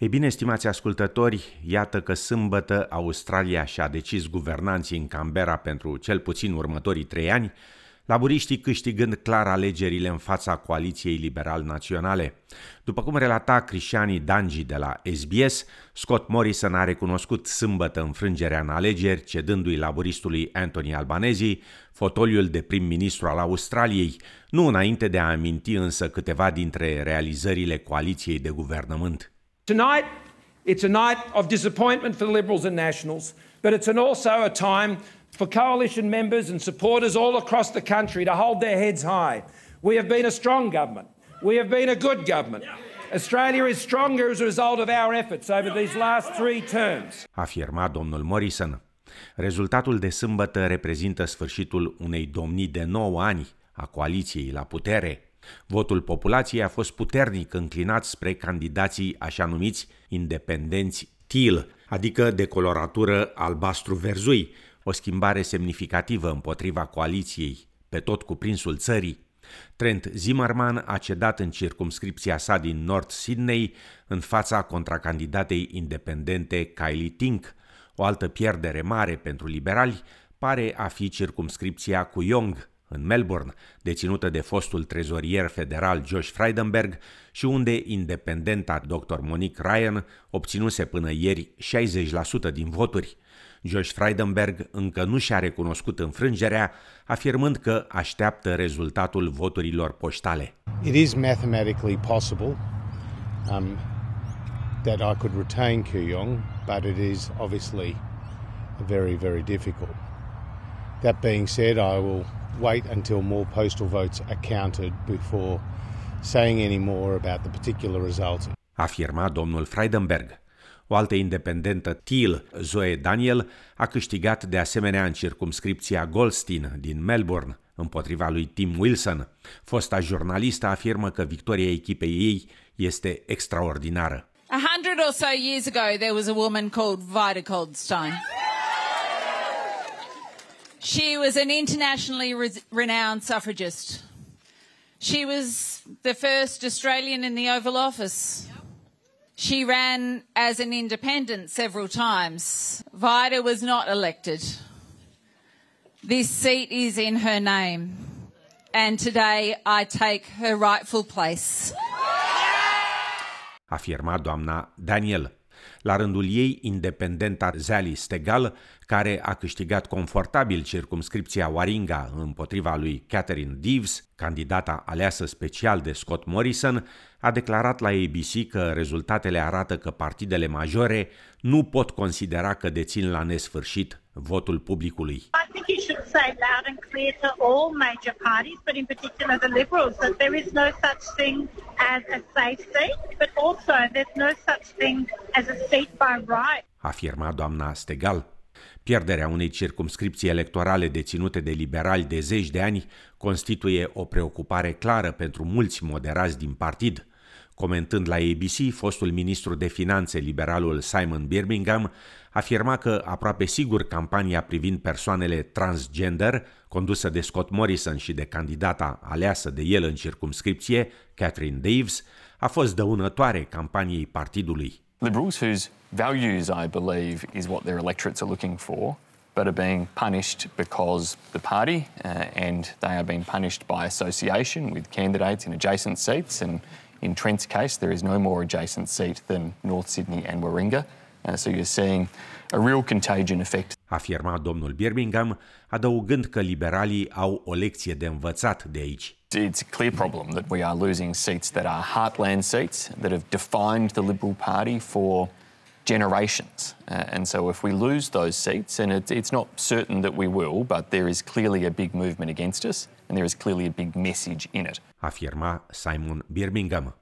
Ei bine, stimați ascultători, iată că sâmbătă Australia și-a decis guvernanții în Canberra pentru cel puțin următorii trei ani, laburiștii câștigând clar alegerile în fața coaliției liberal-naționale. După cum relata Cristiani Dangi de la SBS, Scott Morrison a recunoscut sâmbătă înfrângerea în alegeri, cedându-i laboristului Anthony Albanese fotoliul de prim-ministru al Australiei, nu înainte de a aminti însă câteva dintre realizările coaliției de guvernământ. Tonight, it's a night of disappointment for the Liberals and Nationals, but it's an also a time for coalition members and supporters all across the country to hold their heads high. We have been a strong government. We have been a good government. Australia is stronger as a result of our efforts over these last three terms. Afirma domnul Morrison. Rezultatul de sâmbătă reprezintă sfârșitul unei domnii de 9 ani a coaliției la putere. Votul populației a fost puternic înclinat spre candidații așa numiți independenți teal, adică de coloratură albastru-verzui, o schimbare semnificativă împotriva coaliției pe tot cuprinsul țării. Trent Zimmerman a cedat în circumscripția sa din North Sydney în fața contracandidatei independente Kylie Tink. O altă pierdere mare pentru liberali pare a fi circumscripția cu Young, în Melbourne, deținută de fostul trezorier federal Josh Frydenberg și unde independenta Dr. Monique Ryan obținuse până ieri 60% din voturi. Josh Frydenberg încă nu și-a recunoscut înfrângerea, afirmând că așteaptă rezultatul voturilor poștale. It is mathematically possible um, that I could retain Kuyong, but it is obviously very, very difficult. That being said, I will wait until more postal votes are counted before saying any more about the particular results. Afirma domnul Freidenberg. O altă independentă, Teal, Zoe Daniel, a câștigat de asemenea în circumscripția Goldstein din Melbourne, împotriva lui Tim Wilson. Fosta jurnalistă afirmă că victoria echipei ei este extraordinară. A hundred or so years ago, there was a woman called Vida Goldstein. She was an internationally re- renowned suffragist. She was the first Australian in the Oval Office. She ran as an independent several times. Vida was not elected. This seat is in her name. And today I take her rightful place. Afirma doamna Daniel. La rândul ei, independenta Zali Stegal, care a câștigat confortabil circumscripția Waringa împotriva lui Catherine Deves, candidata aleasă special de Scott Morrison, a declarat la ABC că rezultatele arată că partidele majore nu pot considera că dețin la nesfârșit votul publicului. I think you should say loud and clear to all major parties, but in particular the Liberals, that there is no such thing as a safe seat, but also there's no such thing as a seat by right. Afirma doamna Stegal. Pierderea unei circumscripții electorale deținute de liberali de zeci de ani constituie o preocupare clară pentru mulți moderați din partid. Comentând la ABC, fostul ministru de finanțe liberalul Simon Birmingham afirma că aproape sigur campania privind persoanele transgender, condusă de Scott Morrison și de candidata aleasă de el în circumscripție, Catherine Daves, a fost dăunătoare campaniei partidului. Liberals whose values, I believe, is what their electorates are looking for, but are being punished because the party uh, and they are being punished by association with candidates in adjacent seats. And in Trent's case, there is no more adjacent seat than North Sydney and Warringah. Uh, so you're seeing a real contagion effect. Afirma domnul Birmingham, adăugând că liberalii au o lecție de învățat de aici. It's a clear problem that we are losing seats that are heartland seats that have defined the Liberal Party for generations. Uh, and so if we lose those seats, and it, it's not certain that we will, but there is clearly a big movement against us, and there is clearly a big message in it. Afirma Simon Birmingham.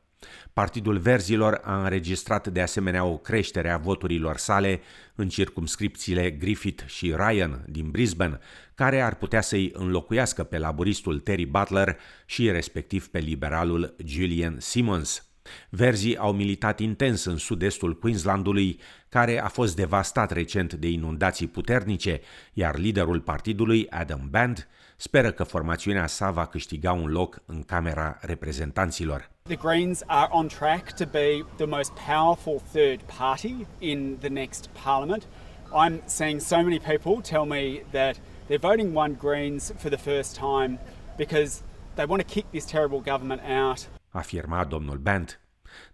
Partidul Verzilor a înregistrat de asemenea o creștere a voturilor sale în circumscripțiile Griffith și Ryan din Brisbane, care ar putea să-i înlocuiască pe laboristul Terry Butler și respectiv pe liberalul Julian Simmons. Verzii au militat intens în sud-estul Queenslandului, care a fost devastat recent de inundații puternice, iar liderul partidului, Adam Band, Speră că formațiunea sa va câștiga un loc în Camera Reprezentanților. The Greens are on track to be the most powerful third party in the next parliament. I'm seeing so many people tell me that they're voting one Greens for the first time because they want to kick this terrible government out. Afirma domnul Bent.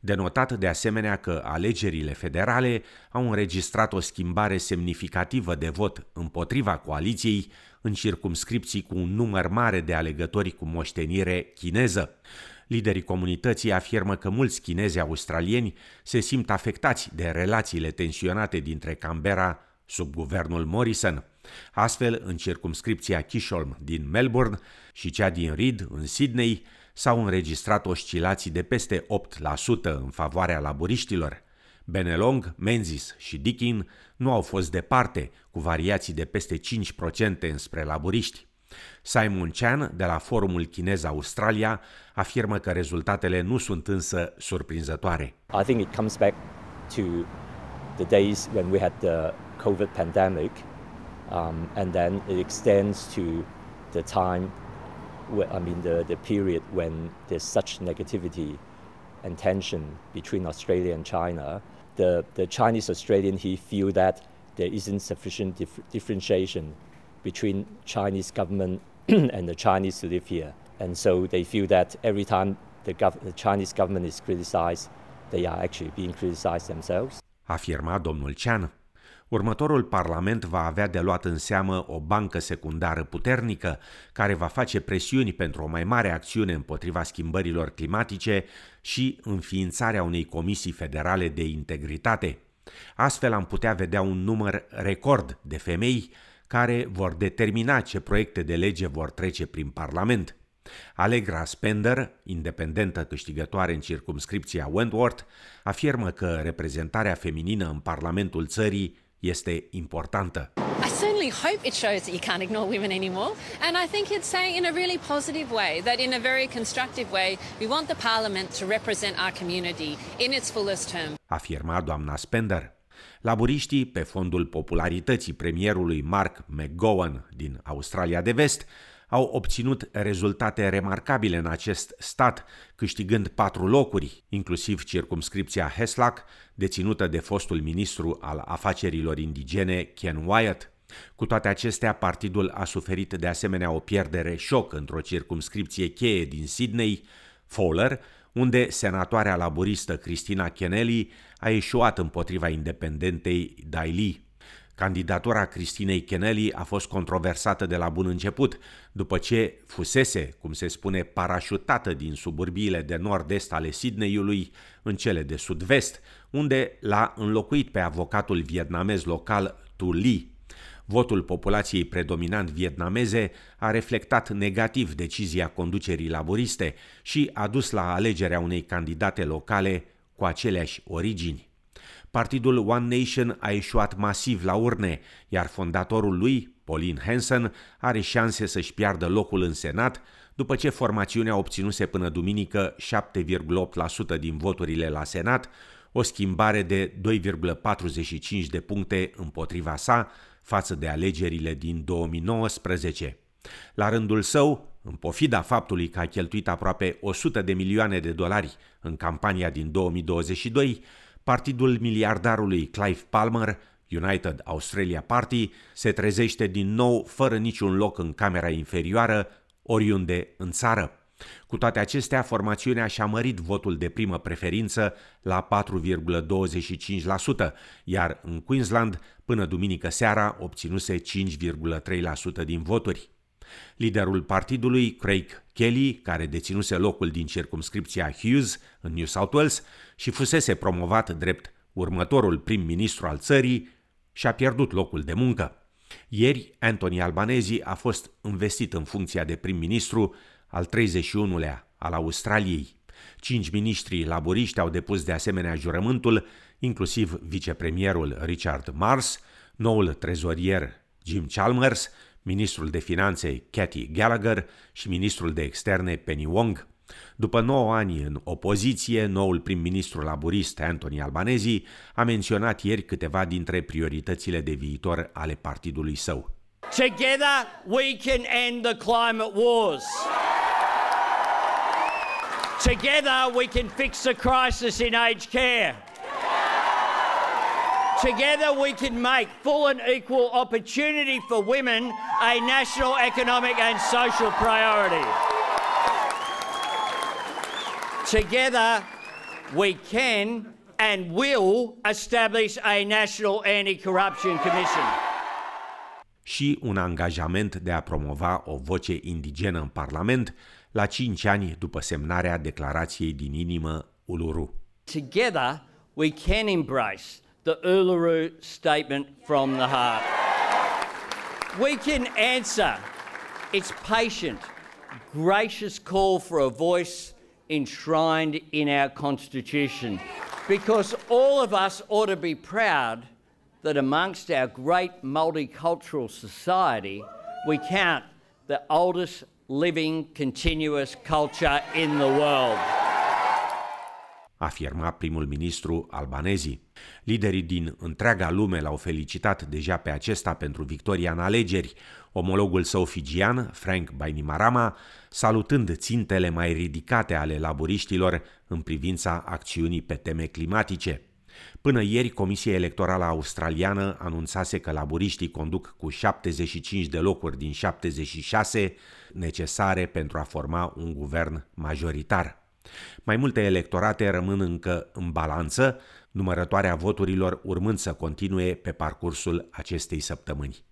Denotat de asemenea că alegerile federale au înregistrat o schimbare semnificativă de vot împotriva coaliției în circumscripții cu un număr mare de alegători cu moștenire chineză. Liderii comunității afirmă că mulți chinezi australieni se simt afectați de relațiile tensionate dintre Canberra sub guvernul Morrison. Astfel, în circumscripția Kisholm din Melbourne și cea din Reed, în Sydney, s-au înregistrat oscilații de peste 8% în favoarea laburiștilor. Benelong, Menzies și Dickin nu au fost departe, cu variații de peste 5% înspre laburiști. Simon Chan, de la Forumul Chinez Australia, afirmă că rezultatele nu sunt însă surprinzătoare. I think it comes back to the days when we had the COVID pandemic um, and then it extends to the time I mean the, the period when there's such negativity and tension between Australia and China, the, the Chinese Australian he feel that there isn't sufficient dif- differentiation between Chinese government and the Chinese who live here. And so they feel that every time the, gov- the Chinese government is criticized, they are actually being criticized themselves. Afirma domnul Chan. Următorul Parlament va avea de luat în seamă o bancă secundară puternică care va face presiuni pentru o mai mare acțiune împotriva schimbărilor climatice și înființarea unei comisii federale de integritate. Astfel am putea vedea un număr record de femei care vor determina ce proiecte de lege vor trece prin Parlament. Allegra Spender, independentă câștigătoare în circumscripția Wentworth, afirmă că reprezentarea feminină în Parlamentul țării este importantă. I certainly hope it shows that you can't ignore women anymore. And I think it's saying in a really positive way that in a very constructive way, we want the parliament to represent our community in its fullest term. Afirma doamna Spender. Laburiștii, pe fondul popularității premierului Mark McGowan din Australia de Vest, au obținut rezultate remarcabile în acest stat, câștigând patru locuri, inclusiv circumscripția Heslack, deținută de fostul ministru al afacerilor indigene Ken Wyatt. Cu toate acestea, partidul a suferit de asemenea o pierdere șoc într-o circumscripție cheie din Sydney, Fowler, unde senatoarea laburistă Cristina Kennelly a ieșuat împotriva independentei Daily. Candidatura Cristinei Kennelly a fost controversată de la bun început, după ce fusese, cum se spune, parașutată din suburbiile de nord-est ale Sydneyului în cele de sud-vest, unde l-a înlocuit pe avocatul vietnamez local Tu Ly. Votul populației predominant vietnameze a reflectat negativ decizia conducerii laboriste și a dus la alegerea unei candidate locale cu aceleași origini. Partidul One Nation a ieșuat masiv la urne, iar fondatorul lui, Pauline Hanson, are șanse să-și piardă locul în Senat, după ce formațiunea obținuse până duminică 7,8% din voturile la Senat, o schimbare de 2,45 de puncte împotriva sa față de alegerile din 2019. La rândul său, în pofida faptului că a cheltuit aproape 100 de milioane de dolari în campania din 2022, partidul miliardarului Clive Palmer, United Australia Party, se trezește din nou fără niciun loc în camera inferioară, oriunde în țară. Cu toate acestea, formațiunea și-a mărit votul de primă preferință la 4,25%, iar în Queensland, până duminică seara, obținuse 5,3% din voturi. Liderul partidului, Craig Kelly, care deținuse locul din circumscripția Hughes în New South Wales și fusese promovat drept următorul prim-ministru al țării, și-a pierdut locul de muncă. Ieri, Anthony Albanese a fost investit în funcția de prim-ministru al 31-lea al Australiei. Cinci miniștri laboriști au depus de asemenea jurământul, inclusiv vicepremierul Richard Mars, noul trezorier Jim Chalmers ministrul de finanțe Cathy Gallagher și ministrul de externe Penny Wong. După 9 ani în opoziție, noul prim-ministru laburist Anthony Albanese a menționat ieri câteva dintre prioritățile de viitor ale partidului său. Together, we can end the climate wars. Together, we can fix the crisis in aged care. Together, we can make full and equal opportunity for women a national economic and social priority. Together, we can and will establish a national anti-corruption commission. și un angajament de a promova o voce indigenă în Parlament la cinci ani după semnarea declarației din inimă Uluru. Together we can embrace the Uluru Statement from the Heart. We can answer its patient, gracious call for a voice enshrined in our Constitution because all of us ought to be proud that amongst our great multicultural society, we count the oldest living continuous culture in the world. Afirma primul ministru albanezii. Liderii din întreaga lume l-au felicitat deja pe acesta pentru victoria în alegeri, omologul său figian, Frank Bainimarama, salutând țintele mai ridicate ale laburiștilor în privința acțiunii pe teme climatice. Până ieri, Comisia Electorală Australiană anunțase că laburiștii conduc cu 75 de locuri din 76 necesare pentru a forma un guvern majoritar. Mai multe electorate rămân încă în balanță, numărătoarea voturilor urmând să continue pe parcursul acestei săptămâni.